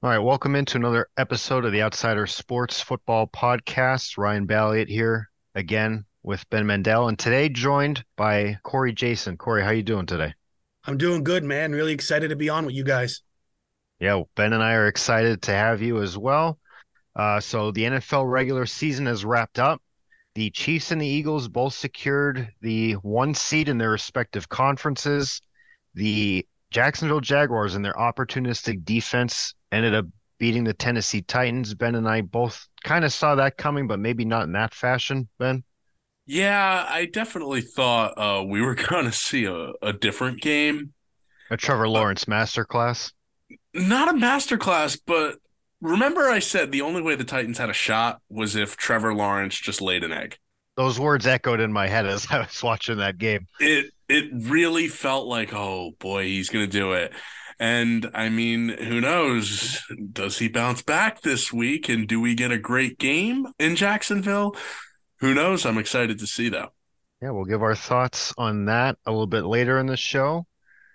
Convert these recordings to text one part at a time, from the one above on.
All right, welcome into another episode of the Outsider Sports Football Podcast. Ryan Balliet here again with Ben Mendel, and today joined by Corey Jason. Corey, how you doing today? I'm doing good, man. Really excited to be on with you guys. Yeah, Ben and I are excited to have you as well. Uh, so the NFL regular season has wrapped up. The Chiefs and the Eagles both secured the one seed in their respective conferences. The Jacksonville Jaguars and their opportunistic defense ended up beating the Tennessee Titans. Ben and I both kind of saw that coming, but maybe not in that fashion, Ben. Yeah, I definitely thought uh, we were going to see a, a different game. A Trevor uh, Lawrence uh, masterclass? Not a masterclass, but remember I said the only way the Titans had a shot was if Trevor Lawrence just laid an egg. Those words echoed in my head as I was watching that game. It it really felt like, oh boy, he's going to do it. And I mean, who knows? Does he bounce back this week? And do we get a great game in Jacksonville? Who knows? I'm excited to see that. Yeah, we'll give our thoughts on that a little bit later in the show.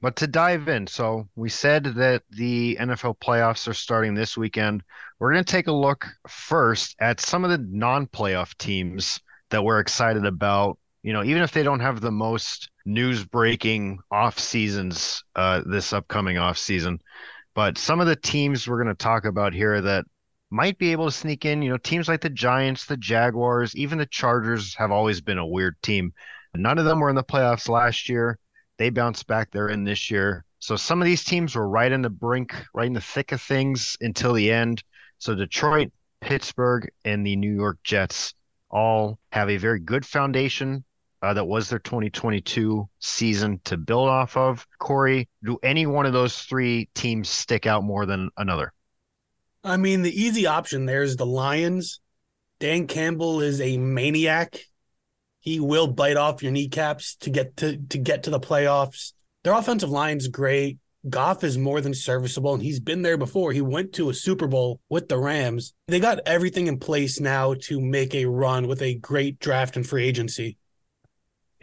But to dive in, so we said that the NFL playoffs are starting this weekend. We're going to take a look first at some of the non playoff teams that we're excited about. You know, even if they don't have the most news breaking off seasons uh, this upcoming off season. But some of the teams we're going to talk about here that might be able to sneak in, you know, teams like the Giants, the Jaguars, even the Chargers have always been a weird team. None of them were in the playoffs last year. They bounced back. They're in this year. So some of these teams were right in the brink, right in the thick of things until the end. So Detroit, Pittsburgh, and the New York Jets all have a very good foundation uh, that was their 2022 season to build off of. Corey, do any one of those three teams stick out more than another? I mean, the easy option there is the Lions. Dan Campbell is a maniac. He will bite off your kneecaps to get to to get to the playoffs. Their offensive line's great. Goff is more than serviceable, and he's been there before. He went to a Super Bowl with the Rams. They got everything in place now to make a run with a great draft and free agency.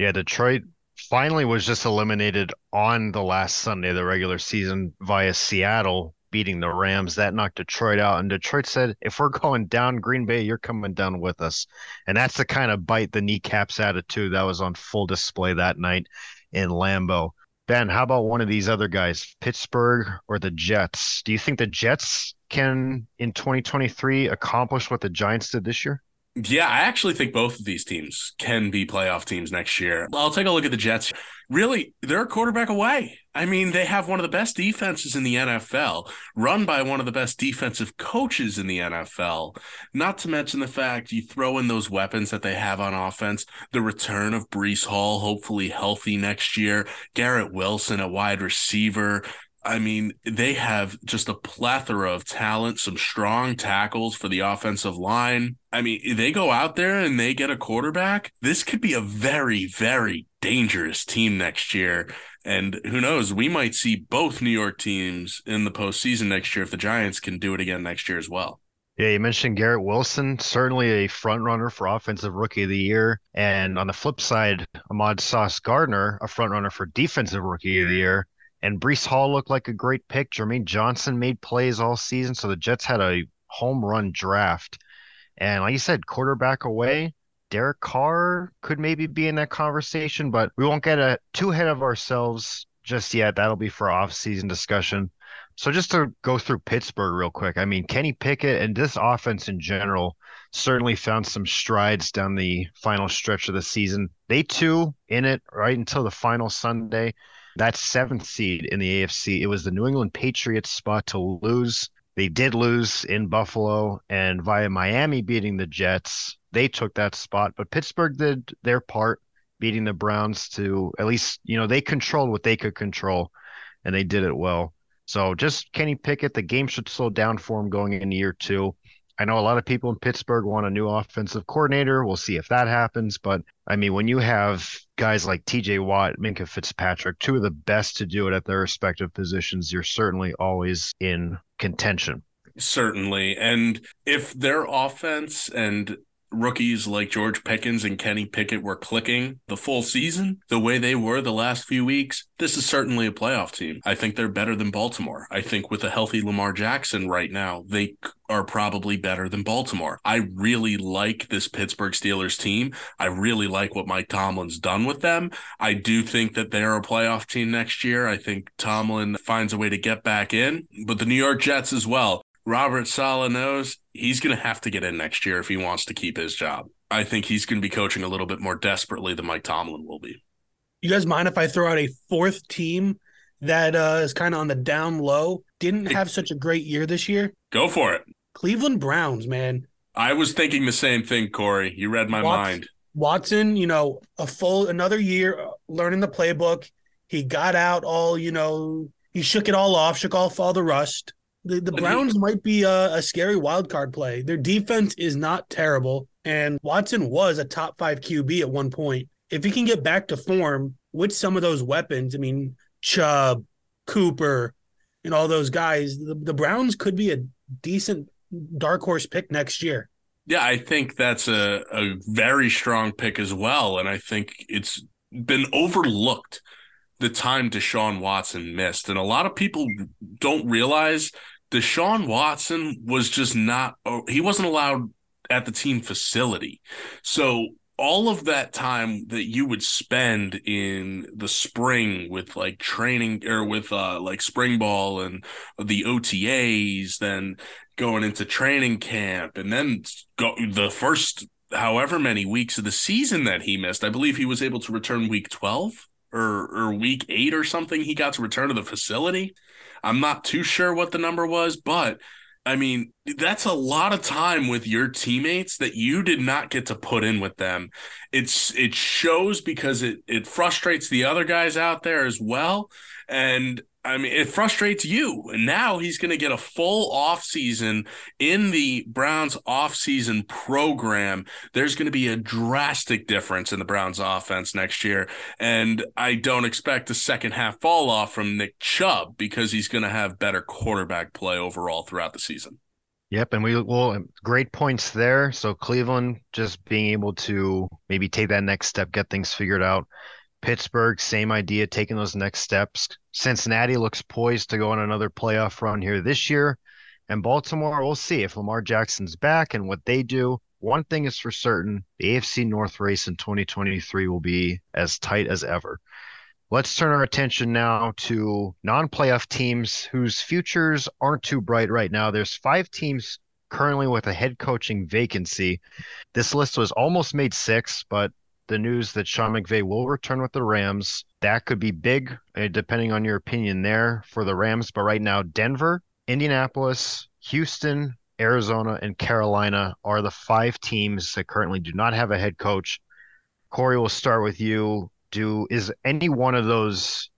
Yeah, Detroit finally was just eliminated on the last Sunday of the regular season via Seattle beating the Rams. That knocked Detroit out. And Detroit said, if we're going down Green Bay, you're coming down with us. And that's the kind of bite the kneecaps attitude that was on full display that night in Lambeau. Ben, how about one of these other guys, Pittsburgh or the Jets? Do you think the Jets can, in 2023, accomplish what the Giants did this year? Yeah, I actually think both of these teams can be playoff teams next year. I'll take a look at the Jets. Really, they're a quarterback away. I mean, they have one of the best defenses in the NFL, run by one of the best defensive coaches in the NFL. Not to mention the fact you throw in those weapons that they have on offense, the return of Breece Hall, hopefully healthy next year, Garrett Wilson, a wide receiver, I mean, they have just a plethora of talent, some strong tackles for the offensive line. I mean, they go out there and they get a quarterback. This could be a very, very dangerous team next year. And who knows, we might see both New York teams in the postseason next year if the Giants can do it again next year as well. Yeah, you mentioned Garrett Wilson, certainly a front runner for offensive rookie of the year. And on the flip side, Ahmad Sauce Gardner, a front runner for defensive rookie of the year. And Breece Hall looked like a great pick. Jermaine Johnson made plays all season. So the Jets had a home run draft. And like you said, quarterback away. Derek Carr could maybe be in that conversation, but we won't get a, too ahead of ourselves just yet. That'll be for off-season discussion. So just to go through Pittsburgh real quick, I mean, Kenny Pickett and this offense in general certainly found some strides down the final stretch of the season. They too in it right until the final Sunday that seventh seed in the AFC. It was the New England Patriots spot to lose. They did lose in Buffalo and via Miami beating the Jets. They took that spot, but Pittsburgh did their part beating the Browns to at least, you know, they controlled what they could control and they did it well. So just Kenny Pickett, the game should slow down for him going into year two. I know a lot of people in Pittsburgh want a new offensive coordinator. We'll see if that happens. But I mean, when you have guys like TJ Watt, Minkah Fitzpatrick, two of the best to do it at their respective positions, you're certainly always in contention. Certainly. And if their offense and rookies like George Pickens and Kenny Pickett were clicking the full season the way they were the last few weeks, this is certainly a playoff team. I think they're better than Baltimore. I think with a healthy Lamar Jackson right now, they are probably better than Baltimore. I really like this Pittsburgh Steelers team. I really like what Mike Tomlin's done with them. I do think that they're a playoff team next year. I think Tomlin finds a way to get back in, but the New York Jets as well. Robert Saleh knows he's going to have to get in next year if he wants to keep his job. I think he's going to be coaching a little bit more desperately than Mike Tomlin will be. You guys mind if I throw out a fourth team that uh, is kind of on the down low? Didn't have such a great year this year. Go for it. Cleveland Browns, man. I was thinking the same thing, Corey. You read my Watson, mind. Watson, you know, a full another year uh, learning the playbook. He got out all, you know, he shook it all off, shook off all the rust. The, the Browns might be a, a scary wild card play. Their defense is not terrible, and Watson was a top five QB at one point. If he can get back to form with some of those weapons, I mean Chubb, Cooper, and all those guys, the, the Browns could be a decent dark horse pick next year. Yeah, I think that's a, a very strong pick as well. And I think it's been overlooked the time Deshaun Watson missed. And a lot of people don't realize Deshaun Watson was just not, he wasn't allowed at the team facility. So all of that time that you would spend in the spring with like training or with uh like spring ball and the OTAs, then going into training camp and then go the first however many weeks of the season that he missed. I believe he was able to return week 12 or or week 8 or something. He got to return to the facility. I'm not too sure what the number was, but I mean, that's a lot of time with your teammates that you did not get to put in with them. It's it shows because it it frustrates the other guys out there as well. And I mean, it frustrates you. And now he's going to get a full off season in the Browns off season program. There's going to be a drastic difference in the Browns offense next year. And I don't expect a second half fall off from Nick Chubb because he's going to have better quarterback play overall throughout the season. Yep, and we will great points there. So Cleveland just being able to maybe take that next step, get things figured out. Pittsburgh, same idea, taking those next steps. Cincinnati looks poised to go on another playoff run here this year. And Baltimore, we'll see if Lamar Jackson's back and what they do. One thing is for certain the AFC North race in 2023 will be as tight as ever. Let's turn our attention now to non playoff teams whose futures aren't too bright right now. There's five teams currently with a head coaching vacancy. This list was almost made six, but the news that Sean McVay will return with the Rams. That could be big, uh, depending on your opinion there for the Rams. But right now, Denver, Indianapolis, Houston, Arizona, and Carolina are the five teams that currently do not have a head coach. Corey, we'll start with you. Do is any one of those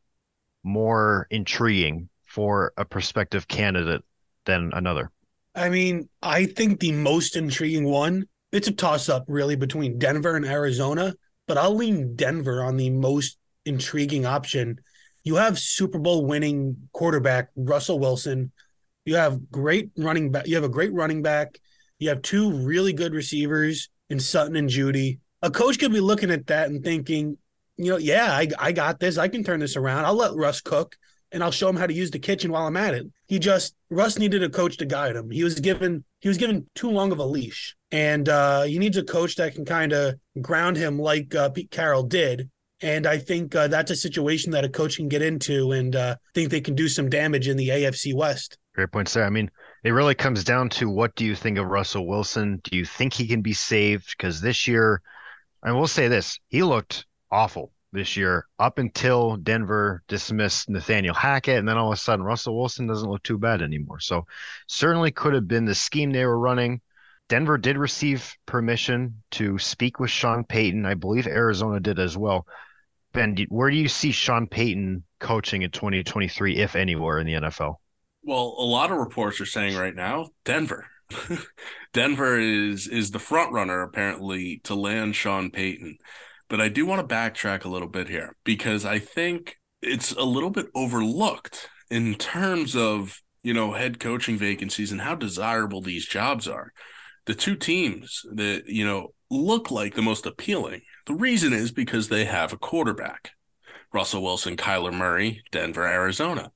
more intriguing for a prospective candidate than another? I mean, I think the most intriguing one, it's a toss up really between Denver and Arizona but I'll lean Denver on the most intriguing option. You have Super Bowl winning quarterback Russell Wilson. You have great running back. You have a great running back. You have two really good receivers in Sutton and Jeudy. A coach could be looking at that and thinking, you know, yeah, I, I got this. I can turn this around. I'll let Russ cook and I'll show him how to use the kitchen while I'm at it. He just Russ needed a coach to guide him. He was given he was given too long of a leash, and uh, he needs a coach that can kind of ground him like uh, Pete Carroll did. And I think uh, that's a situation that a coach can get into, and uh, think they can do some damage in the AFC West. Great point, sir. I mean, it really comes down to what do you think of Russell Wilson? Do you think he can be saved? Because this year, I will say this, he looked awful this year up until Denver dismissed Nathaniel Hackett. And then all of a sudden, Russell Wilson doesn't look too bad anymore. So, certainly could have been the scheme they were running. Denver did receive permission to speak with Sean Payton. I believe Arizona did as well. Ben, where do you see Sean Payton coaching in 2023, if anywhere in the NFL? Well, a lot of reports are saying right now Denver. Denver is is the front runner apparently to land Sean Payton. But I do want to backtrack a little bit here because I think it's a little bit overlooked in terms of, you know, head coaching vacancies and how desirable these jobs are. the two teams that, you know, look like the most appealing. The reason is because they have a quarterback. Russell Wilson, Kyler Murray, Denver, Arizona.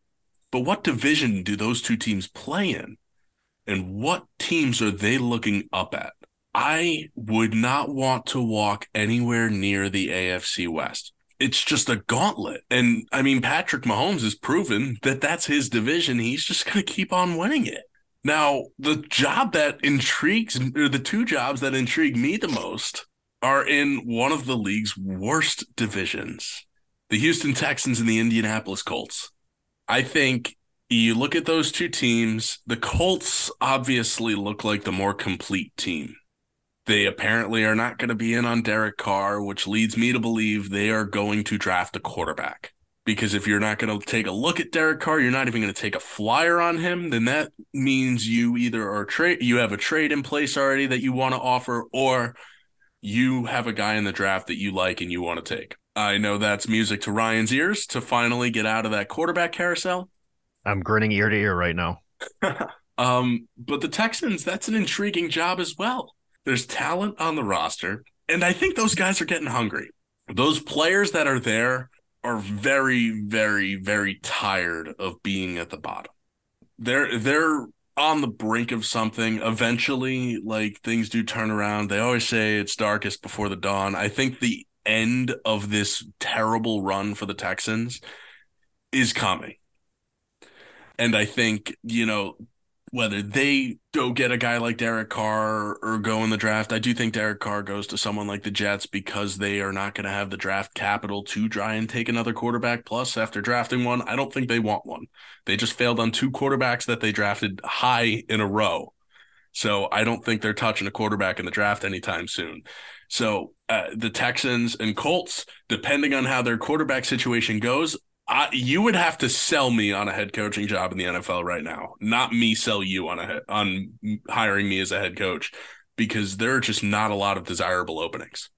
But what division do those two teams play in? And what teams are they looking up at? I would not want to walk anywhere near the AFC West. It's just a gauntlet. And I mean, Patrick Mahomes has proven that that's his division. He's just going to keep on winning it. Now, the job that intrigues, or the two jobs that intrigue me the most, are in one of the league's worst divisions the Houston Texans and the Indianapolis Colts. I think you look at those two teams, the Colts obviously look like the more complete team. They apparently are not going to be in on Derek Carr, which leads me to believe they are going to draft a quarterback because if you're not going to take a look at Derek Carr, you're not even going to take a flyer on him, then that means you either are trade you have a trade in place already that you want to offer or you have a guy in the draft that you like and you want to take. I know that's music to Ryan's ears to finally get out of that quarterback carousel. I'm grinning ear to ear right now. um, but the Texans, that's an intriguing job as well. There's talent on the roster, and I think those guys are getting hungry. Those players that are there are very, very, very tired of being at the bottom. They're they're on the brink of something. Eventually, like things do turn around. They always say it's darkest before the dawn. I think the end of this terrible run for the Texans is coming. And I think, you know, whether they go get a guy like Derek Carr or go in the draft. I do think Derek Carr goes to someone like the Jets because they are not going to have the draft capital to try and take another quarterback. Plus, after drafting one, I don't think they want one. They just failed on two quarterbacks that they drafted high in a row. So I don't think they're touching a quarterback in the draft anytime soon. So uh, the Texans and Colts, depending on how their quarterback situation goes, I, you would have to sell me on a head coaching job in the NFL right now, not me sell you on a on hiring me as a head coach, because there are just not a lot of desirable openings.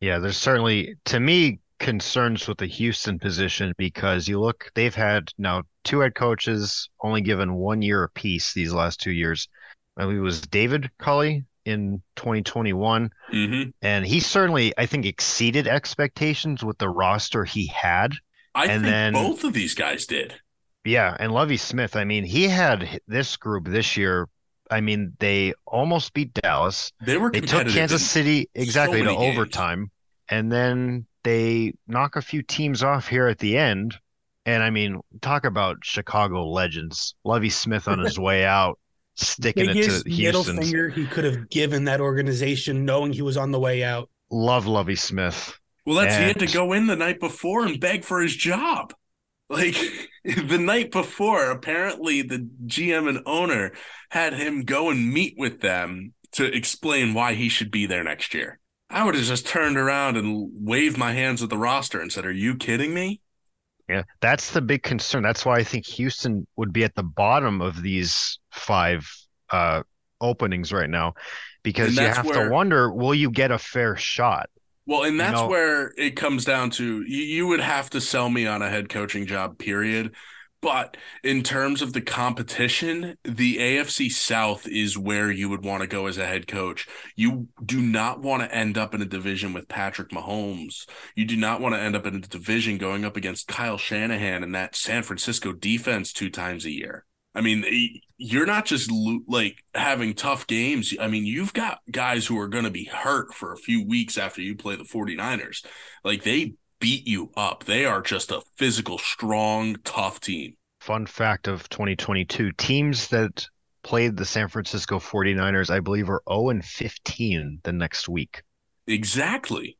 Yeah, there's certainly to me concerns with the Houston position because you look, they've had now two head coaches, only given one year apiece these last two years. I believe it was David Culley in 2021, mm-hmm. and he certainly, I think, exceeded expectations with the roster he had I and think then, both of these guys did. Yeah, and Lovie Smith, I mean, he had this group this year. I mean, they almost beat Dallas. They were they took Kansas City exactly so to games. overtime, and then they knock a few teams off here at the end. And I mean, talk about Chicago legends. Lovie Smith on his way out, sticking Biggest it to Houston. middle finger he could have given that organization, knowing he was on the way out. Love Lovie Smith. Well, that's and... he had to go in the night before and beg for his job. Like the night before, apparently the GM and owner had him go and meet with them to explain why he should be there next year. I would have just turned around and waved my hands at the roster and said, Are you kidding me? Yeah, that's the big concern. That's why I think Houston would be at the bottom of these five uh, openings right now because you have where... to wonder will you get a fair shot? Well, and that's you know, where it comes down to you, you would have to sell me on a head coaching job, period. But in terms of the competition, the AFC South is where you would want to go as a head coach. You do not want to end up in a division with Patrick Mahomes. You do not want to end up in a division going up against Kyle Shanahan and that San Francisco defense two times a year. I mean, you're not just like having tough games. I mean, you've got guys who are going to be hurt for a few weeks after you play the 49ers. Like they beat you up. They are just a physical, strong, tough team. Fun fact of 2022 teams that played the San Francisco 49ers, I believe, are 0 and 15 the next week. Exactly.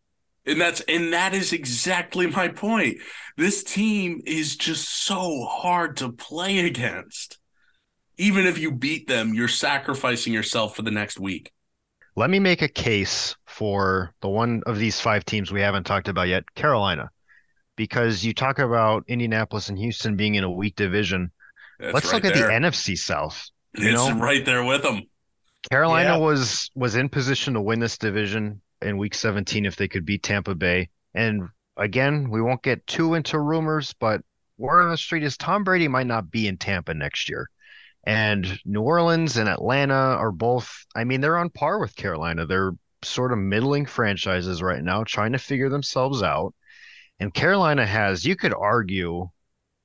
And that's and that is exactly my point. This team is just so hard to play against even if you beat them, you're sacrificing yourself for the next week. Let me make a case for the one of these five teams we haven't talked about yet, Carolina. Because you talk about Indianapolis and Houston being in a weak division. That's Let's right look there. at the NFC South. You it's know? right there with them. Carolina yeah. was was in position to win this division in week 17 if they could beat Tampa Bay. And again, we won't get too into rumors, but word on the street is Tom Brady might not be in Tampa next year And New Orleans and Atlanta are both, I mean, they're on par with Carolina. They're sort of middling franchises right now, trying to figure themselves out. And Carolina has, you could argue,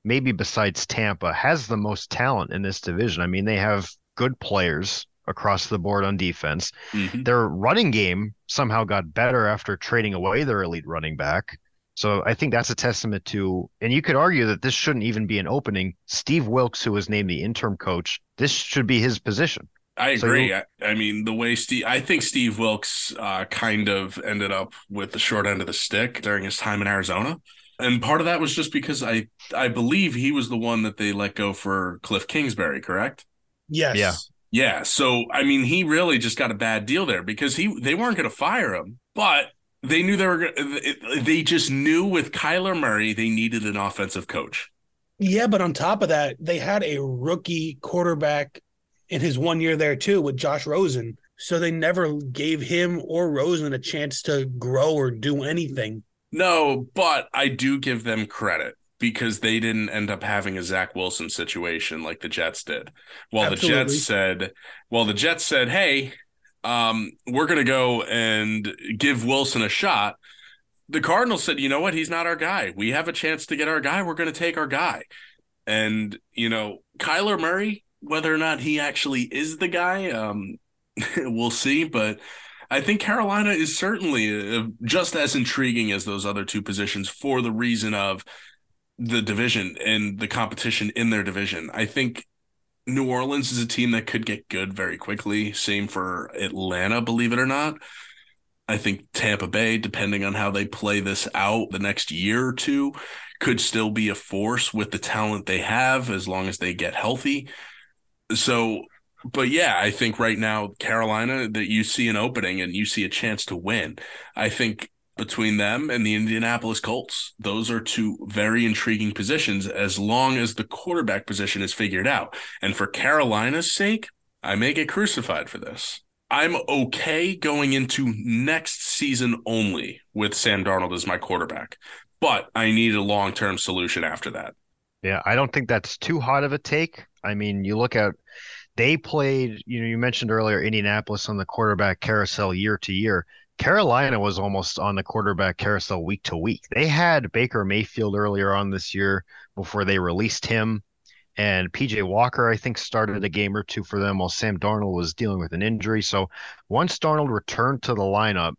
maybe besides Tampa, has the most talent in this division. I mean, they have good players across the board on defense. Mm-hmm. Their running game somehow got better after trading away their elite running back. So I think that's a testament to, and you could argue that this shouldn't even be an opening. Steve Wilks, who was named the interim coach, this should be his position. I agree. So, I, I, mean, the way Steve, I think Steve Wilks uh, kind of ended up with the short end of the stick during his time in Arizona. And part of that was just because I, I believe he was the one that they let go for Cliff Kingsbury, correct? Yes. Yeah. Yeah. So, I mean, he really just got a bad deal there because he, they weren't going to fire him, but they knew they were they just knew with Kyler Murray they needed an offensive coach. Yeah, but on top of that, they had a rookie quarterback in his one year there too with Josh Rosen. So they never gave him or Rosen a chance to grow or do anything. No, but I do give them credit because they didn't end up having a Zach Wilson situation like the Jets did. While Absolutely. the Jets said, well, the Jets said, hey, um, we're going to go and give Wilson a shot. The Cardinals said, you know what? He's not our guy. We have a chance to get our guy. We're going to take our guy. And, you know, Kyler Murray, whether or not he actually is the guy, um, we'll see. But I think Carolina is certainly uh, just as intriguing as those other two positions for the reason of the division and the competition in their division. I think New Orleans is a team that could get good very quickly. Same for Atlanta, believe it or not. I think Tampa Bay, depending on how they play this out the next year or two, could still be a force with the talent they have as long as they get healthy. So, but yeah, I think right now, Carolina, that you see an opening and you see a chance to win. I think between them and the Indianapolis Colts. Those are two very intriguing positions as long as the quarterback position is figured out. And for Carolina's sake, I may get crucified for this. I'm okay going into next season only with Sam Darnold as my quarterback, but I need a long term solution after that. Yeah, I don't think that's too hot of a take. I mean, you look at they played, you know, you mentioned earlier Indianapolis on the quarterback carousel year to year. Carolina was almost on the quarterback carousel week to week. They had Baker Mayfield earlier on this year before they released him. And PJ Walker, I think, started a game or two for them while Sam Darnold was dealing with an injury. So once Darnold returned to the lineup,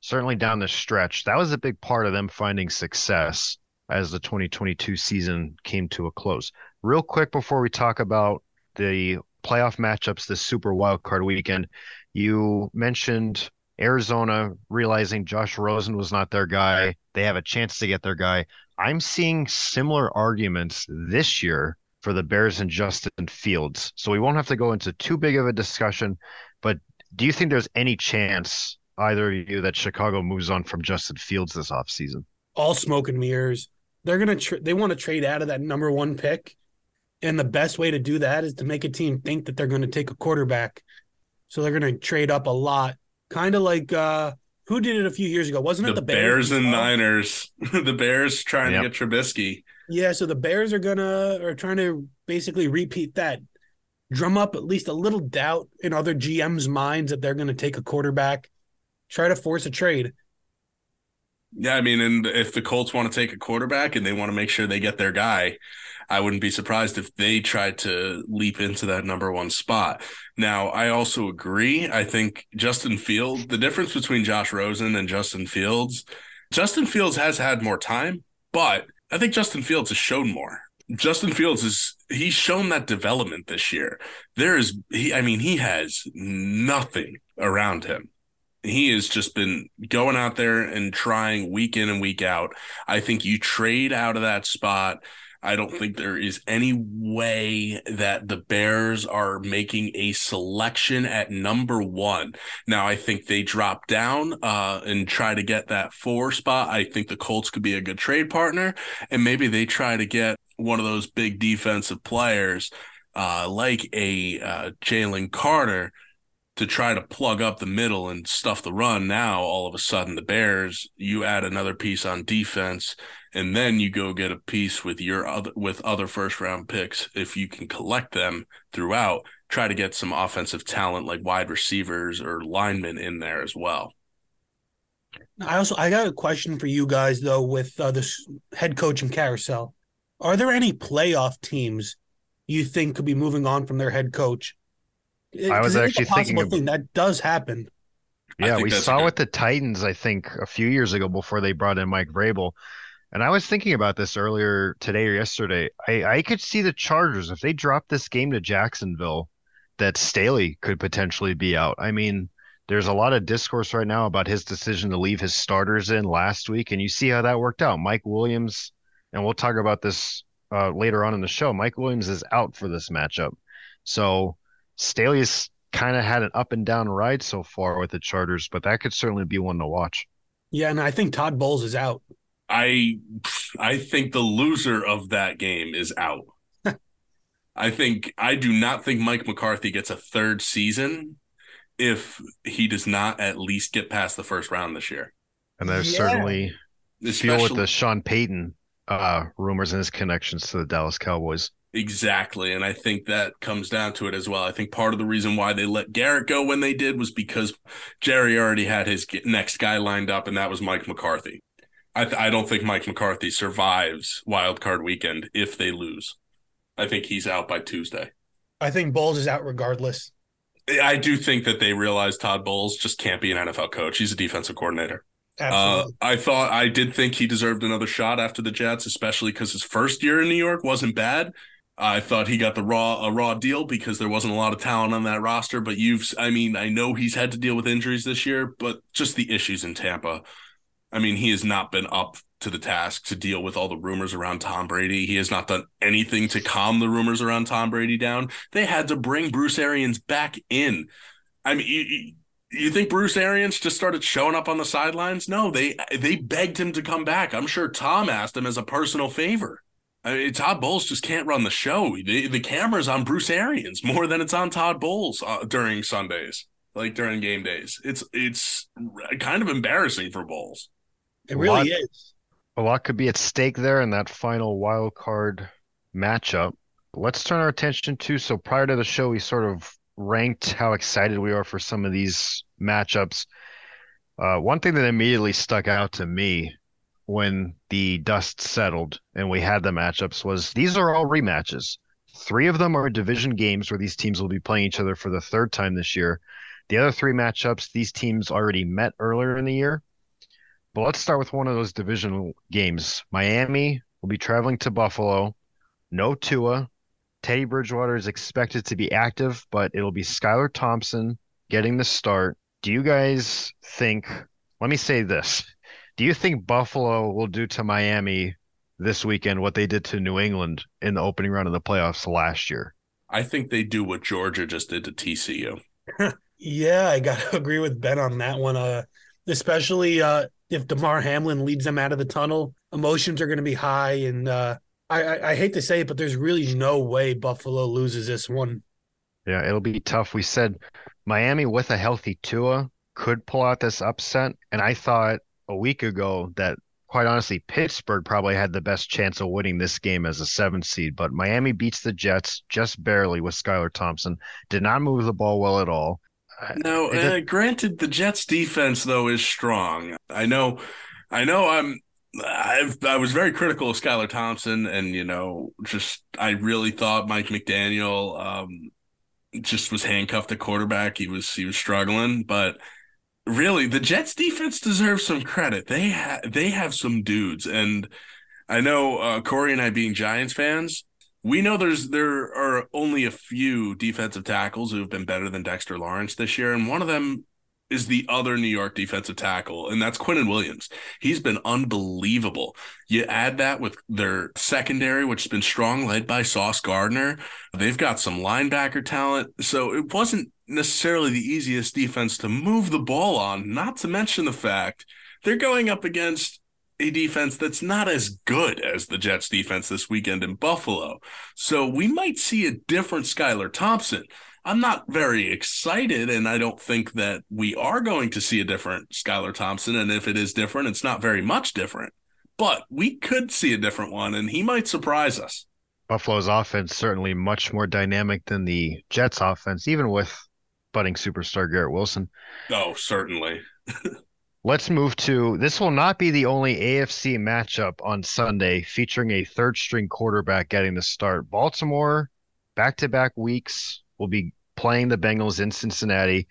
certainly down the stretch, that was a big part of them finding success as the 2022 season came to a close. Real quick before we talk about the playoff matchups this super wild card weekend, you mentioned Arizona realizing Josh Rosen was not their guy, they have a chance to get their guy. I'm seeing similar arguments this year for the Bears and Justin Fields. So we won't have to go into too big of a discussion, but do you think there's any chance either of you that Chicago moves on from Justin Fields this offseason? All smoke and mirrors. They're gonna tra- they want to trade out of that number one pick, and the best way to do that is to make a team think that they're going to take a quarterback. So they're going to trade up a lot kind of like uh who did it a few years ago? Wasn't the it the Bears, Bears and Niners? the Bears trying yep. to get Trubisky. Yeah, so the Bears are gonna are trying to basically repeat that, drum up at least a little doubt in other GMs' minds that they're gonna take a quarterback, try to force a trade. Yeah, I mean, and if the Colts want to take a quarterback and they want to make sure they get their guy, I wouldn't be surprised if they tried to leap into that number one spot. Now, I also agree. I think Justin Fields, the difference between Josh Rosen and Justin Fields, Justin Fields has had more time, but I think Justin Fields has shown more. Justin Fields is he's shown that development this year. There is he I mean he has nothing around him. He has just been going out there and trying week in and week out. I think you trade out of that spot I don't think there is any way that the Bears are making a selection at number one. Now, I think they drop down uh, and try to get that four spot. I think the Colts could be a good trade partner, and maybe they try to get one of those big defensive players uh, like a uh, Jalen Carter to try to plug up the middle and stuff the run. Now, all of a sudden, the Bears, you add another piece on defense, and then you go get a piece with your other with other first round picks if you can collect them throughout. Try to get some offensive talent like wide receivers or linemen in there as well. I also I got a question for you guys though with uh, this head coaching carousel. Are there any playoff teams you think could be moving on from their head coach? I was actually thinking of, thing that does happen. Yeah, we saw with the Titans, I think, a few years ago before they brought in Mike Vrabel. And I was thinking about this earlier today or yesterday. I, I could see the Chargers if they drop this game to Jacksonville, that Staley could potentially be out. I mean, there's a lot of discourse right now about his decision to leave his starters in last week, and you see how that worked out. Mike Williams, and we'll talk about this uh, later on in the show. Mike Williams is out for this matchup, so Staley's kind of had an up and down ride so far with the Chargers, but that could certainly be one to watch. Yeah, and I think Todd Bowles is out. I I think the loser of that game is out. I think I do not think Mike McCarthy gets a third season if he does not at least get past the first round this year. And there's yeah. certainly Especially, feel with the Sean Payton uh, rumors and his connections to the Dallas Cowboys. Exactly. And I think that comes down to it as well. I think part of the reason why they let Garrett go when they did was because Jerry already had his next guy lined up, and that was Mike McCarthy. I, th- I don't think Mike McCarthy survives wild card weekend if they lose. I think he's out by Tuesday. I think Bowles is out regardless. I do think that they realize Todd Bowles just can't be an NFL coach. He's a defensive coordinator. Uh, I thought I did think he deserved another shot after the Jets, especially because his first year in New York wasn't bad. I thought he got the raw a raw deal because there wasn't a lot of talent on that roster. But you've, I mean, I know he's had to deal with injuries this year, but just the issues in Tampa. I mean, he has not been up to the task to deal with all the rumors around Tom Brady. He has not done anything to calm the rumors around Tom Brady down. They had to bring Bruce Arians back in. I mean, you, you think Bruce Arians just started showing up on the sidelines? No, they they begged him to come back. I'm sure Tom asked him as a personal favor. I mean, Todd Bowles just can't run the show. The, the camera's on Bruce Arians more than it's on Todd Bowles uh, during Sundays, like during game days. It's it's kind of embarrassing for Bowles. It really lot, is. A lot could be at stake there in that final wild card matchup. Let's turn our attention to so prior to the show, we sort of ranked how excited we are for some of these matchups. Uh, one thing that immediately stuck out to me when the dust settled and we had the matchups was these are all rematches. Three of them are division games where these teams will be playing each other for the third time this year. The other three matchups, these teams already met earlier in the year. But let's start with one of those divisional games. Miami will be traveling to Buffalo. No Tua, Teddy Bridgewater is expected to be active, but it'll be Skylar Thompson getting the start. Do you guys think? Let me say this. Do you think Buffalo will do to Miami this weekend what they did to New England in the opening round of the playoffs last year? I think they do what Georgia just did to TCU. yeah, I got to agree with Ben on that one. Uh, especially uh, if Damar Hamlin leads them out of the tunnel, emotions are going to be high, and uh, I, I, I hate to say it, but there's really no way Buffalo loses this one. Yeah, it'll be tough. We said Miami with a healthy Tua could pull out this upset, and I thought a week ago that quite honestly Pittsburgh probably had the best chance of winning this game as a seven seed, but Miami beats the Jets just barely with Skylar Thompson. Did not move the ball well at all. No, uh, granted, the Jets defense though is strong. I know, I know. I'm I've, I was very critical of Skylar Thompson, and you know, just I really thought Mike McDaniel um, just was handcuffed at quarterback. He was he was struggling, but really, the Jets defense deserves some credit. They ha- they have some dudes, and I know uh, Corey and I being Giants fans, we know there's there are only a few defensive tackles who have been better than Dexter Lawrence this year, and one of them is the other New York defensive tackle, and that's Quinnen Williams. He's been unbelievable. You add that with their secondary, which has been strong, led by Sauce Gardner. They've got some linebacker talent. So it wasn't necessarily the easiest defense to move the ball on, not to mention the fact they're going up against a defense that's not as good as the Jets defense this weekend in Buffalo. So we might see a different Skylar Thompson. I'm not very excited, and I don't think that we are going to see a different Skylar Thompson. And if it is different, it's not very much different. But we could see a different one, and he might surprise us. Buffalo's offense certainly much more dynamic than the Jets' offense, even with budding superstar Garrett Wilson. Oh, certainly. Let's move to this will not be the only AFC matchup on Sunday featuring a third string quarterback getting the start. Baltimore, back to back weeks, will be playing the Bengals in Cincinnati.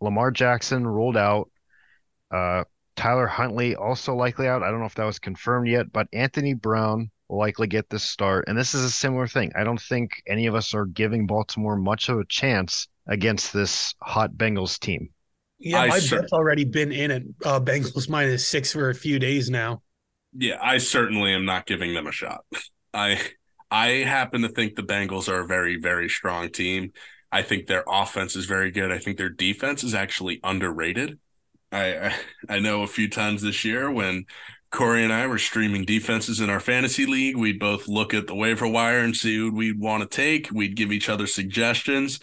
Lamar Jackson ruled out. Uh, Tyler Huntley also likely out. I don't know if that was confirmed yet, but Anthony Brown likely get this start. And this is a similar thing. I don't think any of us are giving Baltimore much of a chance against this hot Bengals team. Yeah, I my cer- bet's already been in at uh, Bengals minus six for a few days now. Yeah, I certainly am not giving them a shot. I I happen to think the Bengals are a very very strong team. I think their offense is very good. I think their defense is actually underrated. I I, I know a few times this year when Corey and I were streaming defenses in our fantasy league. We'd both look at the waiver wire and see who we'd want to take. We'd give each other suggestions.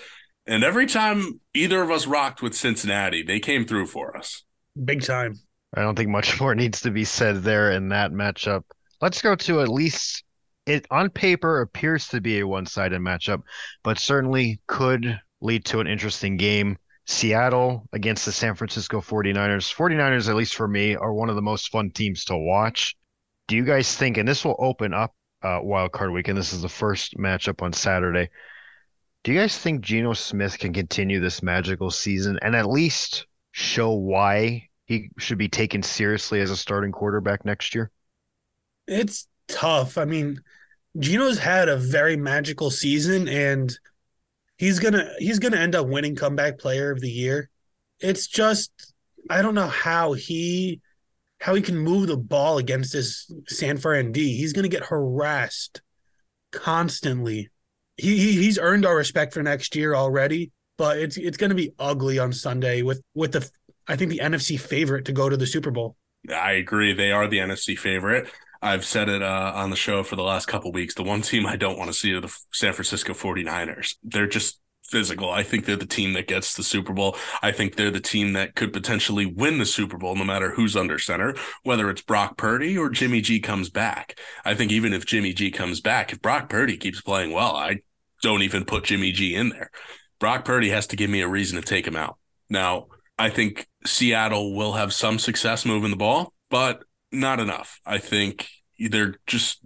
And every time either of us rocked with Cincinnati, they came through for us. Big time. I don't think much more needs to be said there in that matchup. Let's go to at least it on paper appears to be a one-sided matchup, but certainly could lead to an interesting game. Seattle against the San Francisco 49ers. 49ers, at least for me, are one of the most fun teams to watch. Do you guys think, and this will open up uh, wild card weekend, this is the first matchup on Saturday. Do you guys think Geno Smith can continue this magical season and at least show why he should be taken seriously as a starting quarterback next year? It's tough. I mean, Geno's had a very magical season and he's gonna he's gonna end up winning comeback player of the year. It's just I don't know how he how he can move the ball against this San Fran D. He's gonna get harassed constantly he, he he's earned our respect for next year already, but it's it's to be ugly on Sunday with with the I think the NFC favorite to go to the Super Bowl. I agree. They are the NFC favorite. I've said it uh, on the show for the last couple weeks. The one team I don't want to see are the San Francisco 49ers. They're just physical. I think they're the team that gets the Super Bowl. I think they're the team that could potentially win the Super Bowl no matter who's under center, whether it's Brock Purdy or Jimmy G comes back. I think even if Jimmy G comes back, if Brock Purdy keeps playing well, I don't even put Jimmy G in there. Brock Purdy has to give me a reason to take him out. Now, I think Seattle will have some success moving the ball, but not enough. I think they're just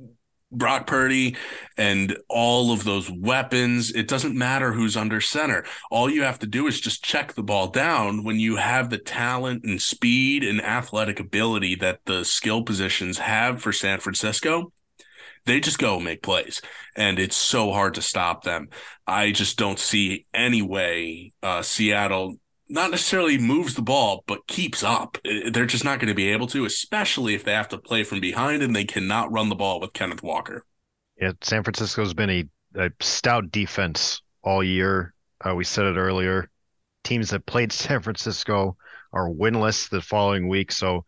Brock Purdy and all of those weapons. It doesn't matter who's under center. All you have to do is just check the ball down when you have the talent and speed and athletic ability that the skill positions have for San Francisco they just go make plays and it's so hard to stop them i just don't see any way uh, seattle not necessarily moves the ball but keeps up. They're just not going to be able to especially if they have to play from behind and they cannot run the ball with kenneth walker. Yeah san francisco's been a, a stout defense all year. Uh, we said it earlier. Teams that played san francisco are winless the following week so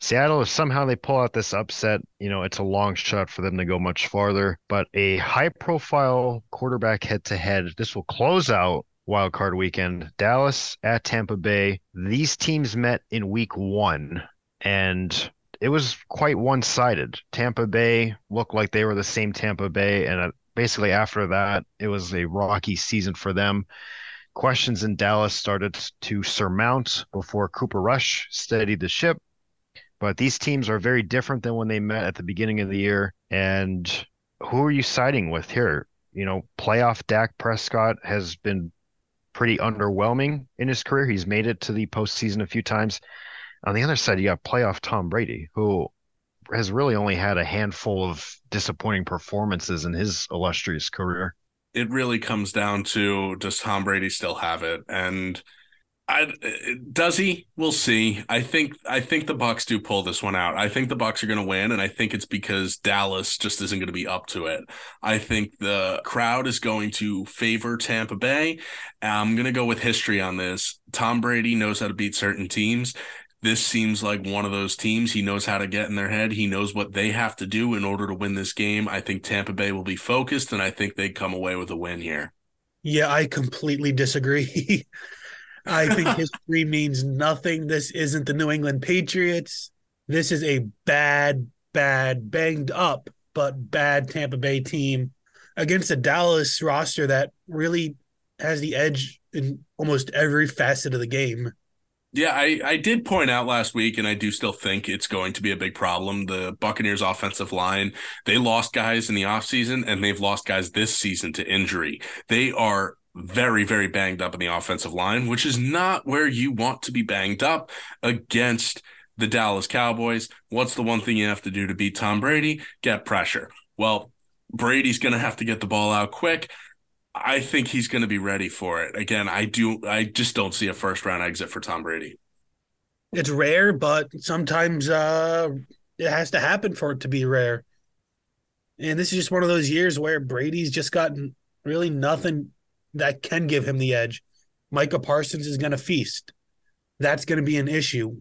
Seattle, if somehow they pull out this upset, you know, it's a long shot for them to go much farther. But a high profile quarterback head to head, this will close out wild card weekend. Dallas at Tampa Bay. These teams met in week one, and it was quite one sided. Tampa Bay looked like they were the same Tampa Bay. And uh, basically, after that, it was a rocky season for them. Questions in Dallas started to surmount before Cooper Rush steadied the ship but these teams are very different than when they met at the beginning of the year. And who are you siding with here? You know, playoff Dak Prescott has been pretty underwhelming in his career. He's made it to the postseason a few times. On the other side, you got playoff Tom Brady, who has really only had a handful of disappointing performances in his illustrious career. It really comes down to does Tom Brady still have it? And I, does he? We'll see. I think I think the Bucs do pull this one out. I think the Bucs are going to win, and I think it's because Dallas just isn't going to be up to it. I think the crowd is going to favor Tampa Bay. I'm going to go with history on this. Tom Brady knows how to beat certain teams. This seems like one of those teams. He knows how to get in their head. He knows what they have to do in order to win this game. I think Tampa Bay will be focused, and I think they come away with a win here. Yeah, I completely disagree. I think history means nothing. This isn't the New England Patriots. This is a bad, bad, banged up, but bad Tampa Bay team against a Dallas roster that really has the edge in almost every facet of the game. Yeah, I, I did point out last week, and I do still think it's going to be a big problem. The Buccaneers offensive line, they lost guys in the offseason, and they've lost guys this season to injury. They are very, very banged up in the offensive line, which is not where you want to be banged up against the Dallas Cowboys. What's the one thing you have to do to beat Tom Brady? Get pressure. Well, Brady's going to have to get the ball out quick. I think he's going to be ready for it. Again, I do. I just don't see a first round exit for Tom Brady. It's rare, but sometimes uh, it has to happen for it to be rare. And this is just one of those years where Brady's just gotten really nothing that can give him the edge. Micah Parsons is going to feast. That's going to be an issue.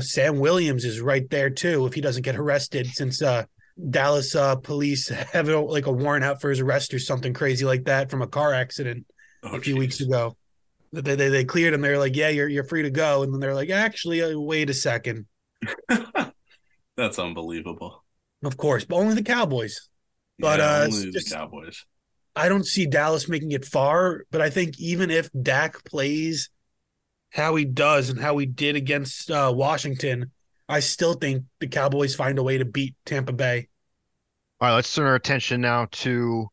Sam Williams is right there too if he doesn't get arrested since uh, Dallas uh, police have like a warrant out for his arrest or something crazy like that from a car accident oh, a few geez. weeks ago. They, they they cleared him. They're like, yeah, you're you're free to go. And then they're like, actually, uh, wait a second. That's unbelievable. Of course, but only the Cowboys. But yeah, uh, only just, the Cowboys. I don't see Dallas making it far, but I think even if Dak plays how he does and how he did against uh, Washington, I still think the Cowboys find a way to beat Tampa Bay. All right, let's turn our attention now to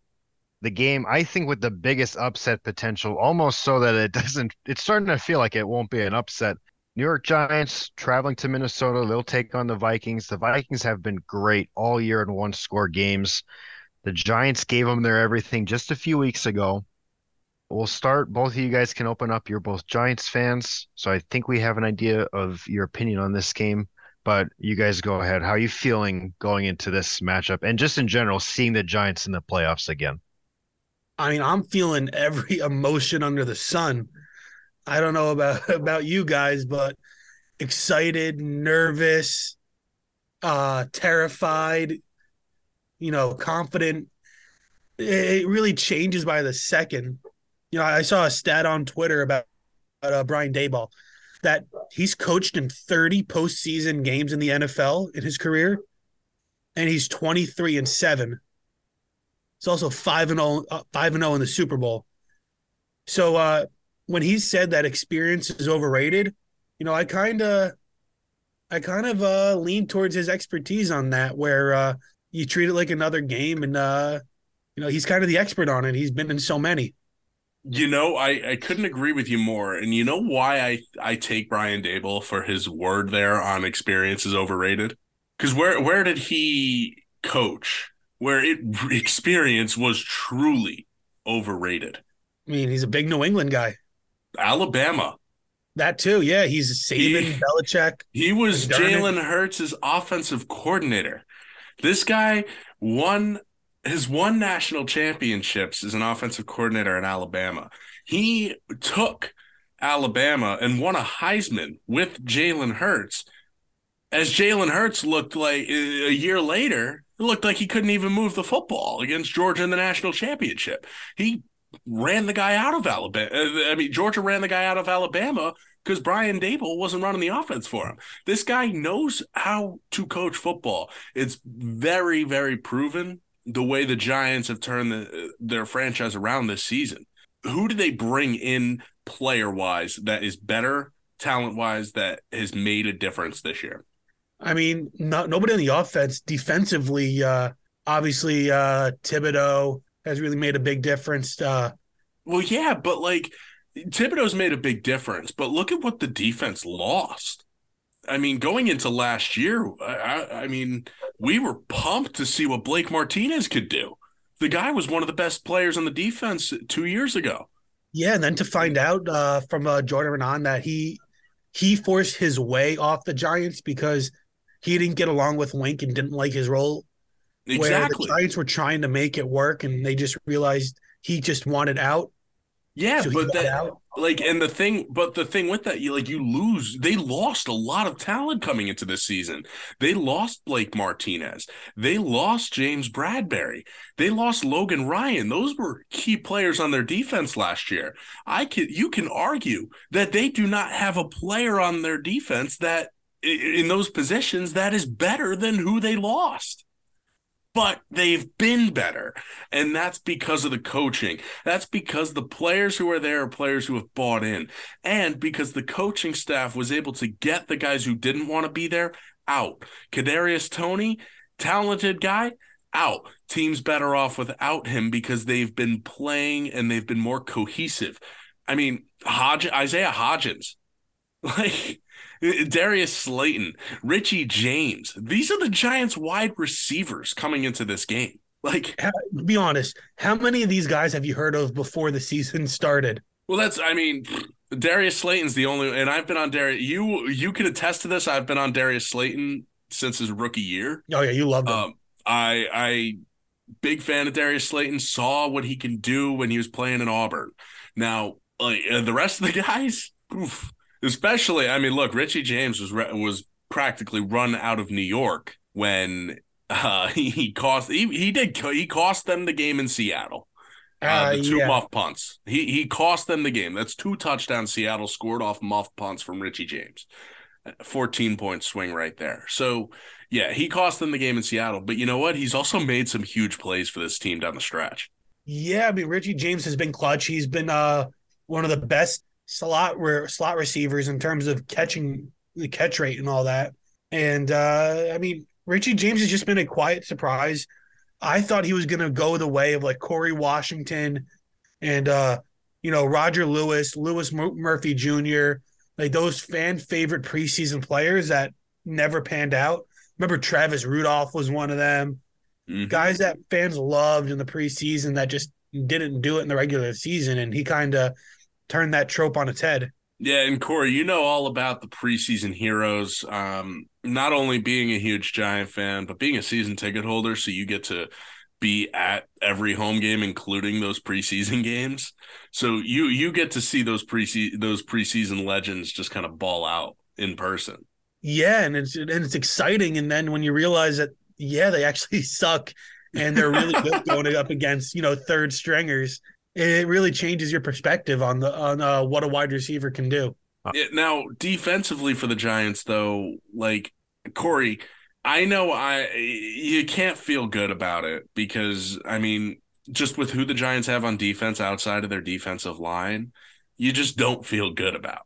the game. I think with the biggest upset potential, almost so that it doesn't. It's starting to feel like it won't be an upset. New York Giants traveling to Minnesota. They'll take on the Vikings. The Vikings have been great all year in one score games. The Giants gave them their everything just a few weeks ago. We'll start. Both of you guys can open up. You're both Giants fans, so I think we have an idea of your opinion on this game. But you guys go ahead. How are you feeling going into this matchup and just in general, seeing the Giants in the playoffs again? I mean, I'm feeling every emotion under the sun. I don't know about about you guys, but excited, nervous, uh, terrified, you know, confident. It really changes by the second. You know, I saw a stat on Twitter about, about uh, Brian Daboll that he's coached in 30 postseason games in the NFL in his career, and he's 23 and seven. It's also five and 0, uh, five and 0 in the Super Bowl. So uh, when he said that experience is overrated, you know, I kind of, I kind of uh, lean towards his expertise on that, where uh, you treat it like another game, and uh, you know, he's kind of the expert on it. He's been in so many. You know, I, I couldn't agree with you more. And you know why I, I take Brian Daboll for his word there on experience is overrated? Because where where did he coach? Where it experience was truly overrated. I mean, he's a big New England guy. Alabama. That too, yeah. He's Saban, he, Belichick. He was Jalen Hurts' offensive coordinator. This guy won has won national championships as an offensive coordinator in Alabama. He took Alabama and won a Heisman with Jalen Hurts. As Jalen Hurts looked like a year later, it looked like he couldn't even move the football against Georgia in the national championship. He ran the guy out of Alabama. Uh, I mean, Georgia ran the guy out of Alabama because Brian Daboll wasn't running the offense for him. This guy knows how to coach football. It's very, very proven the way the Giants have turned the, their franchise around this season. Who do they bring in player wise that is better talent wise that has made a difference this year? I mean, not, nobody on the offense defensively. Uh, obviously, uh, Thibodeaux has really made a big difference. Uh, well, yeah, but like Thibodeaux's made a big difference, but look at what the defense lost. I mean, going into last year, I, I, mean, we were pumped to see what Blake Martinez could do. The guy was one of the best players on the defense two years ago. Yeah, and then to find out uh, from uh, Jordan Raanan that he he forced his way off the Giants because he didn't get along with Wink and didn't like his role. Exactly. Where the Giants were trying to make it work, and they just realized he just wanted out. Yeah, So but that out. like and the thing but the thing with that you like you lose they lost a lot of talent coming into this season. They lost blake martinez. They lost james bradberry. They lost logan ryan. Those were key players on their defense last year. I can you can argue that they do not have a player on their defense that in those positions that is better than who they lost but they've been better. And that's because of the coaching. That's because the players who are there are players who have bought in. And because the coaching staff was able to get the guys who didn't want to be there out. Kadarius Toney, talented guy, out. Team's better off without him because they've been playing and they've been more cohesive. I mean, Hodge, Isaiah Hodgins, like Darius Slayton, Richie James. These are the Giants wide receivers coming into this game. Like, Be honest. How many of these guys have you heard of before the season started? well, that's I mean, Darius Slayton's the only and I've been on Darius you you can attest to this. I've been on Darius Slayton since his rookie year. Oh yeah, you love them. Um I I big fan of Darius Slayton, saw what he can do when he was playing in Auburn. Now, like uh, the rest of the guys, oof, especially I mean, look, Richie James was re- was practically run out of New York when uh, he, he cost he, he did he cost them the game in Seattle. Uh, Uh, the two yeah. muff punts. He he cost them the game. That's two touchdowns Seattle scored off muff punts from Richie James. 14 point swing right there. So, yeah, he cost them the game in Seattle. But you know what? He's also made some huge plays for this team down the stretch. Yeah, I mean Richie James has been clutch. He's been uh one of the best slot re- slot receivers in terms of catching the catch rate and all that. And uh I mean Richie James has just been a quiet surprise. I thought he was going to go the way of like Corey Washington and uh you know Roger Lewis, Lewis Mur- Murphy Jr., like those fan favorite preseason players that never panned out. Remember Travis Rudolph was one of them Mhm. guys that fans loved in the preseason that just didn't do it in the regular season, and he kind of turned that trope on its head. Yeah, and Corey, you know all about the preseason heroes. Um, not only being a huge Giant fan, but being a season ticket holder, so you get to be at every home game, including those preseason games. So you you get to see those preseason those preseason legends just kind of ball out in person. Yeah, and it's and it's exciting, and then when you realize that yeah, they actually suck, and they're really good going up against you know third stringers, it really changes your perspective on the on uh, what a wide receiver can do. Yeah, now defensively for the Giants though, like Corey, I know I you can't feel good about it because I mean, just with who the Giants have on defense outside of their defensive line, you just don't feel good about.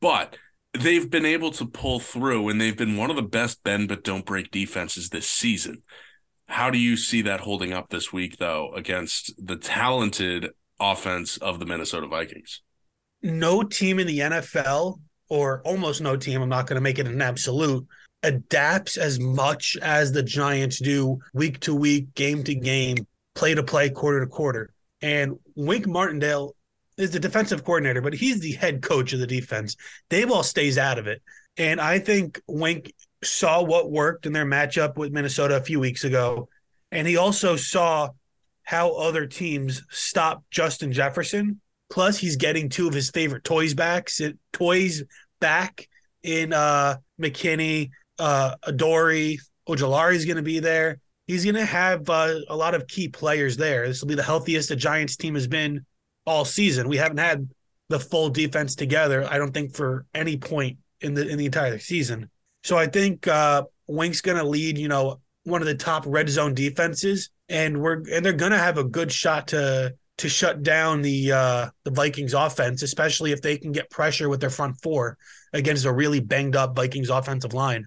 But they've been able to pull through and they've been one of the best bend but don't break defenses this season. How do you see that holding up this week though against the talented offense of the Minnesota Vikings? no team in the NFL, or almost no team, I'm not going to make it an absolute, adapts as much as the Giants do week to week, game to game, play to play, quarter to quarter. And Wink Martindale is the defensive coordinator, but he's the head coach of the defense. Daboll stays out of it. And I think Wink saw what worked in their matchup with Minnesota a few weeks ago. And he also saw how other teams stop Justin Jefferson Plus, he's getting two of his favorite toys back. Toys back in uh McKinney, uh Adoree, is going to be there. He's going to have uh, a lot of key players there. This will be the healthiest the Giants team has been all season. We haven't had the full defense together. I don't think for any point in the in the entire season. So I think uh Wink's going to lead. You know, one of the top red zone defenses, and we're and they're going to have a good shot to to shut down the uh, the Vikings offense, especially if they can get pressure with their front four against a really banged up Vikings offensive line.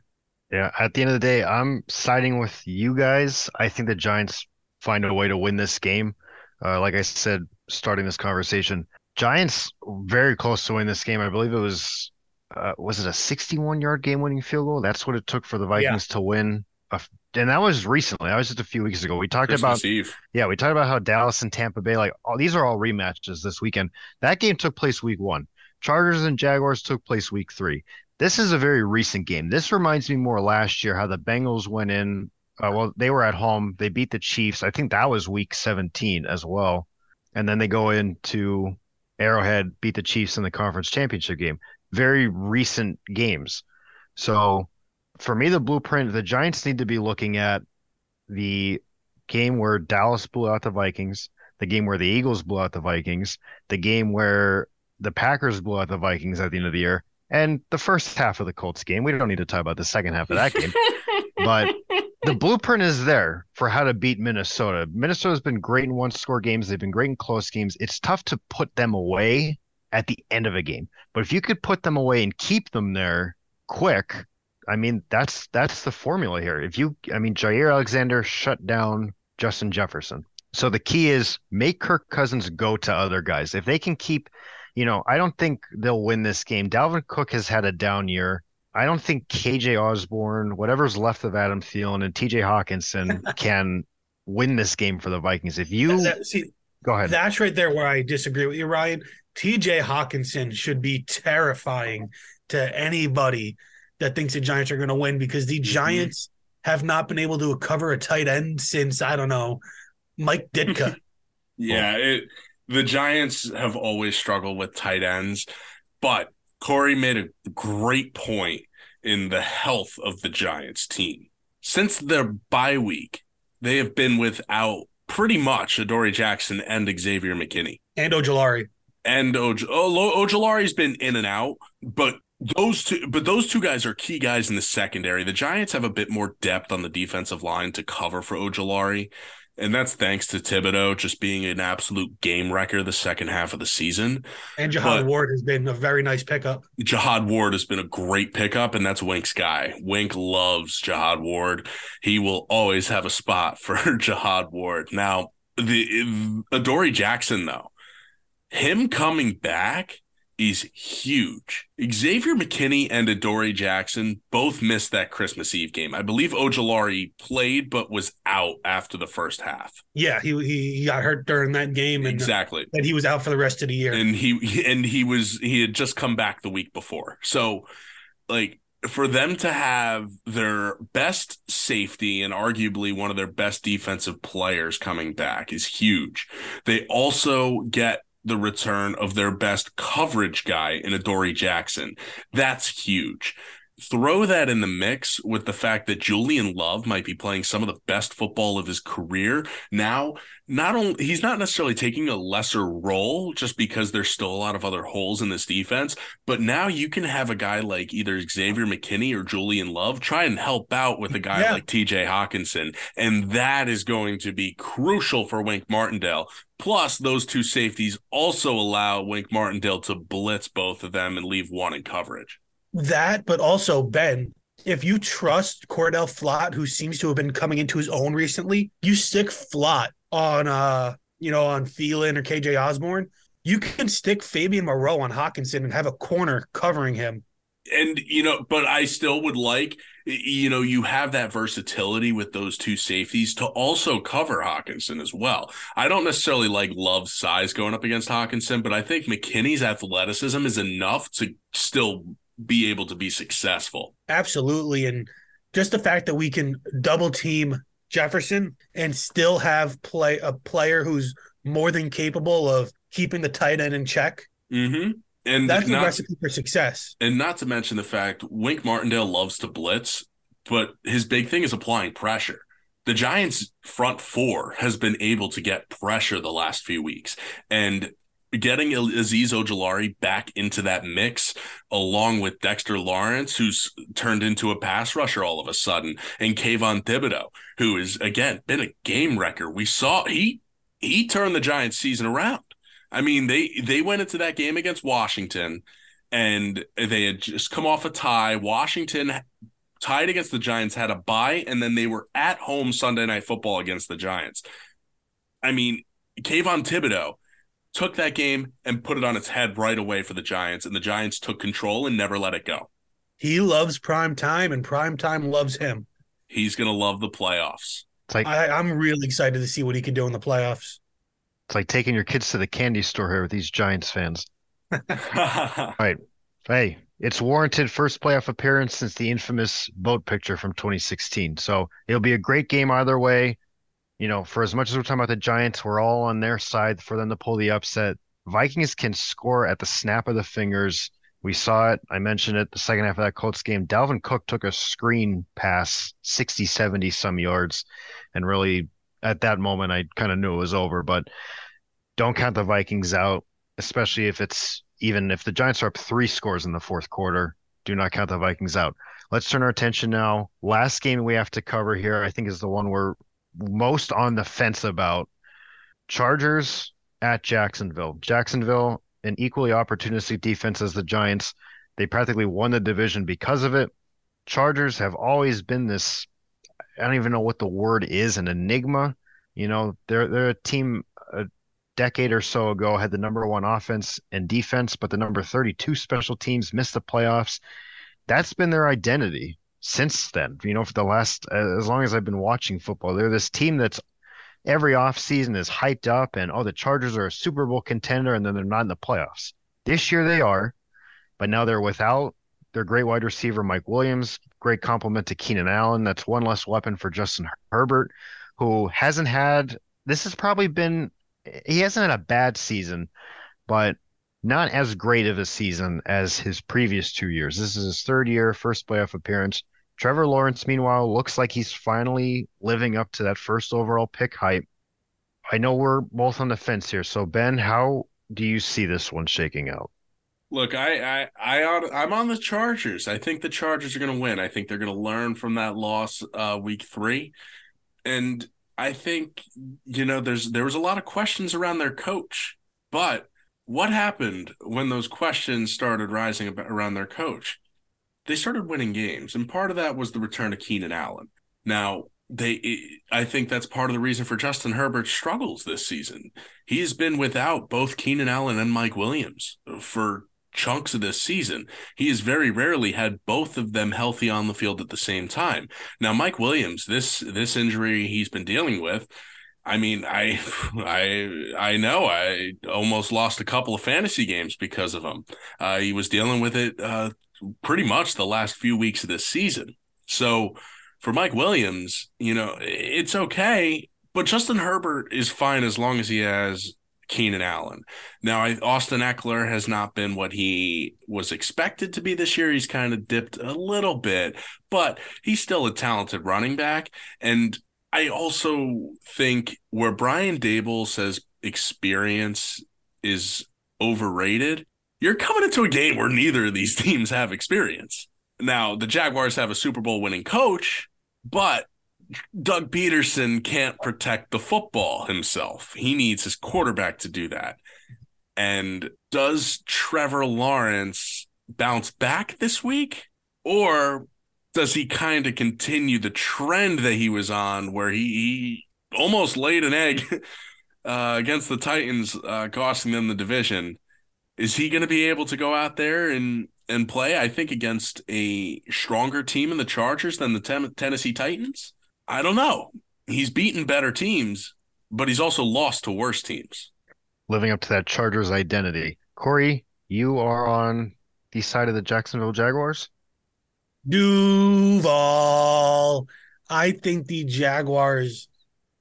Yeah, at the end of the day, I'm siding with you guys. I think the Giants find a way to win this game. Uh, like I said, starting this conversation, Giants very close to win this game. I believe it was uh, was it a 61 yard game winning field goal? That's what it took for the Vikings to win. A, and that was recently. That was just a few weeks ago. We talked Christmas about Eve. yeah, we talked about how Dallas and Tampa Bay, like all these are all rematches this weekend. That game took place week one. Chargers and Jaguars took place week three. This is a very recent game. This reminds me more last year how the Bengals went in. Uh, well, they were at home. They beat the Chiefs. I think that was week 17 as well. And then they go into Arrowhead beat the Chiefs in the conference championship game. Very recent games. So for me, the blueprint, the Giants need to be looking at the game where Dallas blew out the Vikings, the game where the Eagles blew out the Vikings, the game where the Packers blew out the Vikings at the end of the year, and the first half of the Colts game. We don't need to talk about the second half of that game. but the blueprint is there for how to beat Minnesota. Minnesota's been great in one score games, they've been great in close games. It's tough to put them away at the end of a game. But if you could put them away and keep them there quick, I mean that's that's the formula here. If you I mean Jaire Alexander shut down Justin Jefferson. So the key is make Kirk Cousins go to other guys. If they can keep, you know, I don't think they'll win this game. Dalvin Cook has had a down year. I don't think KJ Osborne, whatever's left of Adam Thielen and TJ Hockenson can win this game for the Vikings. If you That- see, go ahead. that's right there where I disagree with you, Ryan. TJ Hockenson should be terrifying to anybody that thinks the Giants are going to win because the mm-hmm. Giants have not been able to cover a tight end since I don't know Mike Ditka. Yeah, it, the Giants have always struggled with tight ends, but Corey made a great point in the health of the Giants team. Since their bye week, they have been without pretty much Adoree Jackson and Xavier McKinney. and Ojulari. And Oj- Olo- oh, Ojulari's been in and out, but those two but those two guys are key guys in the secondary. The Giants have a bit more depth on the defensive line to cover for Ojulari. And that's thanks to Thibodeaux just being an absolute game wrecker the second half of the season. And Jahad But- Ward has been a very nice pickup. Jihad Ward has been a great pickup, and that's Wink's guy. Wink loves Jihad Ward. He will always have a spot for Jihad Ward. Now, the Adoree Jackson, though, him coming back is huge. Xavier McKinney and Adoree Jackson both missed that Christmas Eve game. I believe Ojulari played but was out after the first half. Yeah, he he, he got hurt during that game and Exactly. and he was out for the rest of the year. and he and he was he had just come back the week before so like for them to have their best safety and arguably one of their best defensive players coming back is huge they also get the return of their best coverage guy in Adoree Jackson that's huge throw that in the mix with the fact that Julian Love might be playing some of the best football of his career now not only he's not necessarily taking a lesser role just because there's still a lot of other holes in this defense, but now you can have a guy like either Xavier McKinney or Julian Love try and help out with a guy Yeah. like TJ Hockenson. And that is going to be crucial for Wink Martindale. Plus, those two safeties also allow Wink Martindale to blitz both of them and leave one in coverage. that, but also Ben, if you trust Cordell Flott, who seems to have been coming into his own recently, you stick Flott on uh, you know, on Thielen or KJ Osborne. You can stick Fabian Moreau on Hockenson and have a corner covering him. and you know but i still would like you know you have that versatility with those two safeties to also cover hockenson as well i don't necessarily like love's size going up against hockenson but i think mckinney's athleticism is enough to still be able to be successful Absolutely. And just the fact that we can double team Jefferson and still have play a player who's more than capable of keeping the tight end in check. mm-hmm and That's the not, recipe for success. and not to mention the fact wink martindale loves to blitz but his big thing is applying pressure the Giants' front four has been able to get pressure the last few weeks, and getting Azeez Ojulari back into that mix, along with Dexter Lawrence, who's turned into a pass rusher all of a sudden, and Kayvon Thibodeaux, who is again been a game wrecker. We saw he he turned the Giants' season around. I mean, they they went into that game against Washington, and they had just come off a tie. Washington tied against the Giants, had a bye, and then they were at home Sunday night football against the Giants. I mean, Kayvon Thibodeaux took that game and put it on its head right away for the Giants, and the Giants took control and never let it go. He loves prime time and prime time loves him. He's gonna love the playoffs. It's like I, I'm really excited to see what he can do in the playoffs. It's like taking your kids to the candy store here with these Giants fans. All right. Hey, it's warranted first playoff appearance since the infamous boat picture from 2016. So it'll be a great game either way. You know, for as much as we're talking about the Giants, we're all on their side for them to pull the upset. Vikings can score at the snap of the fingers. We saw it. I mentioned it the second half of that Colts game. Dalvin Cook took a screen pass 60, 70 some yards. And really, at that moment, I kind of knew it was over. But don't count the Vikings out, especially if it's even if the Giants are up three scores in the fourth quarter. Do not count the Vikings out. Let's turn our attention now. Last game we have to cover here, I think, is the one we're most on the fence about. Chargers at Jacksonville. Jacksonville, an equally opportunistic defense as the Giants. They practically won the division because of it. Chargers have always been this I don't even know what the word is, an enigma. You know, they're they're a team a decade or so ago had the number one offense and defense, but the number 32 special teams missed the playoffs. That's been their identity since then. You know, for the last as long as I've been watching football, they're this team that's every offseason is hyped up and oh the Chargers are a Super Bowl contender and then they're not in the playoffs. This year they are, but now they're without their great wide receiver Mike Williams, great compliment to Keenan Allen. That's one less weapon for Justin Herbert, who hasn't had this has probably been he hasn't had a bad season, but not as great of a season as his previous two years. This is his third year, first playoff appearance. Trevor Lawrence, meanwhile, looks like he's finally living up to that first overall pick hype. I know we're both on the fence here. So, Ben, how do you see this one shaking out? Look, I, I, I, I'm on the Chargers. I think the Chargers are going to win. I think they're going to learn from that loss, uh, week three, and I think you know there's there was a lot of questions around their coach, but what happened when those questions started rising around their coach? they started winning games, and part of that was the return of Keenan Allen. Now, they I think that's part of the reason for Justin Herbert's struggles this season. He's been without both Keenan Allen and Mike Williams for chunks of this season. He has very rarely had both of them healthy on the field at the same time. Now, Mike Williams, this this injury he's been dealing with, I mean, I I I know I almost lost a couple of fantasy games because of him. Uh, he was dealing with it uh, pretty much the last few weeks of this season. So for Mike Williams, you know, it's okay, but Justin Herbert is fine as long as he has Keenan Allen. Now, I, Austin Ekeler has not been what he was expected to be this year. He's kind of dipped a little bit, but he's still a talented running back. And I also think where Brian Daboll says experience is overrated, you're coming into a game where neither of these teams have experience. Now, the Jaguars have a Super Bowl winning coach, but Doug Pederson can't protect the football himself. He needs his quarterback to do that. And does Trevor Lawrence bounce back this week? Or does he kind of continue the trend that he was on where he, he almost laid an egg uh, against the Titans, uh, costing them the division? Is he going to be able to go out there and and play? I think against a stronger team in the Chargers than the ten- Tennessee Titans. I don't know. He's beaten better teams, but he's also lost to worse teams. Living up to that Chargers identity, Corey, you are on the side of the Jacksonville Jaguars. Duval. I think the Jaguars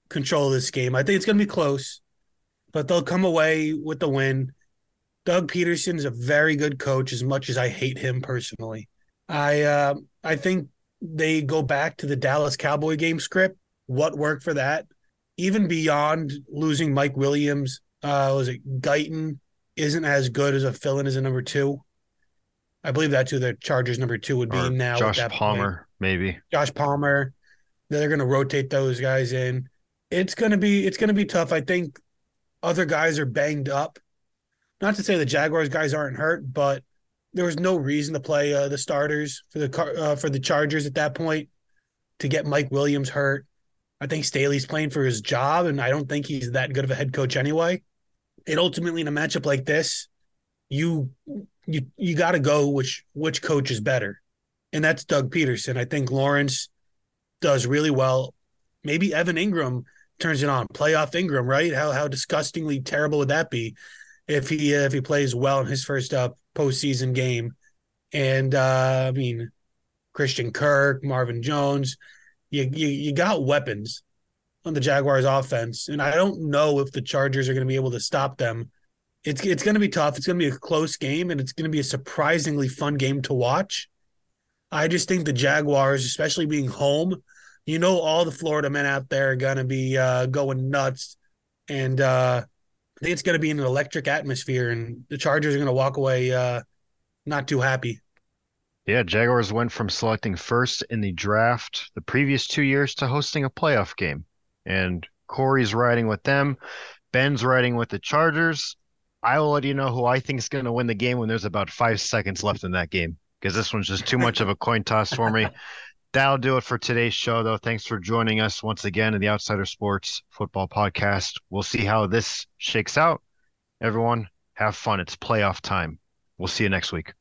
control this game. I think it's going to be close, but they'll come away with the win. Doug Pederson is a very good coach, as much as I hate him personally. I uh, I think they go back to the Dallas Cowboy game script. What worked for that? Even beyond losing Mike Williams, uh, was it Guyton isn't as good as a fill-in as a number two. I believe that's who the Chargers number two would be or now. Josh Palmer, point. maybe. Josh Palmer. They're going to rotate those guys in. It's going to be it's going to be tough. I think other guys are banged up not to say the Jaguars guys aren't hurt, but there was no reason to play uh, the starters for the uh, for the Chargers at that point to get Mike Williams hurt. I think Staley's playing for his job, and I don't think he's that good of a head coach anyway. And ultimately, in a matchup like this, you you you got to go which which coach is better, and that's Doug Pederson. I think Lawrence does really well. Maybe Evan Engram turns it on. Playoff Engram, right? How how disgustingly terrible would that be? If he uh, if he plays well in his first uh, postseason game. And uh, I mean, Christian Kirk, Marvin Jones, you, you you got weapons on the Jaguars offense, and I don't know if the Chargers are going to be able to stop them it's it's going to be tough. It's going to be a close game, and it's going to be a surprisingly fun game to watch. I just think the Jaguars, especially being home, you know, all the Florida men out there are going to be uh, going nuts, and uh, I think it's going to be an electric atmosphere, and the Chargers are going to walk away uh, not too happy. Yeah, Jaguars went from selecting first in the draft the previous two years to hosting a playoff game, and Corey's riding with them. Ben's riding with the Chargers. I will let you know who I think is going to win the game when there's about five seconds left in that game because this one's just too much of a coin toss for me. That'll do it for today's show, though. Thanks for joining us once again in the Outsider Sports Football Podcast. We'll see how this shakes out. Everyone, have fun. It's playoff time. We'll see you next week.